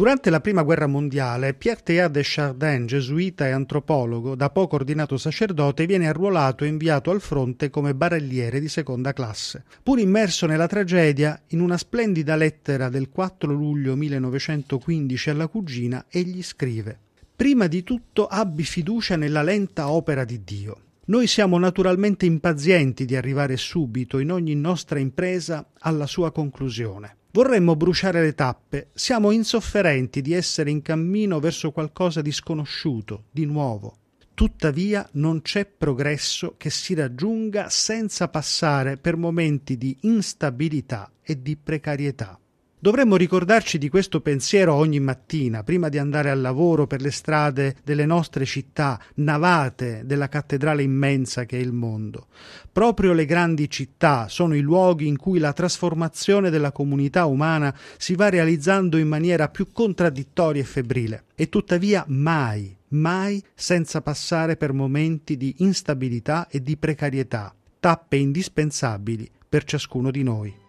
Durante la Prima Guerra Mondiale, Pierre Teilhard de Chardin, gesuita e antropologo, da poco ordinato sacerdote, viene arruolato e inviato al fronte come barelliere di seconda classe. Pur immerso nella tragedia, in una splendida lettera del 4 luglio 1915 alla cugina, egli scrive Prima di tutto abbi fiducia nella lenta opera di Dio. Noi siamo naturalmente impazienti di arrivare subito in ogni nostra impresa alla sua conclusione. Vorremmo bruciare le tappe, siamo insofferenti di essere in cammino verso qualcosa di sconosciuto, di nuovo. Tuttavia non c'è progresso che si raggiunga senza passare per momenti di instabilità e di precarietà. Dovremmo ricordarci di questo pensiero ogni mattina, prima di andare al lavoro per le strade delle nostre città, navate della cattedrale immensa che è il mondo. Proprio le grandi città sono i luoghi in cui la trasformazione della comunità umana si va realizzando in maniera più contraddittoria e febbrile, e tuttavia mai, mai senza passare per momenti di instabilità e di precarietà, tappe indispensabili per ciascuno di noi.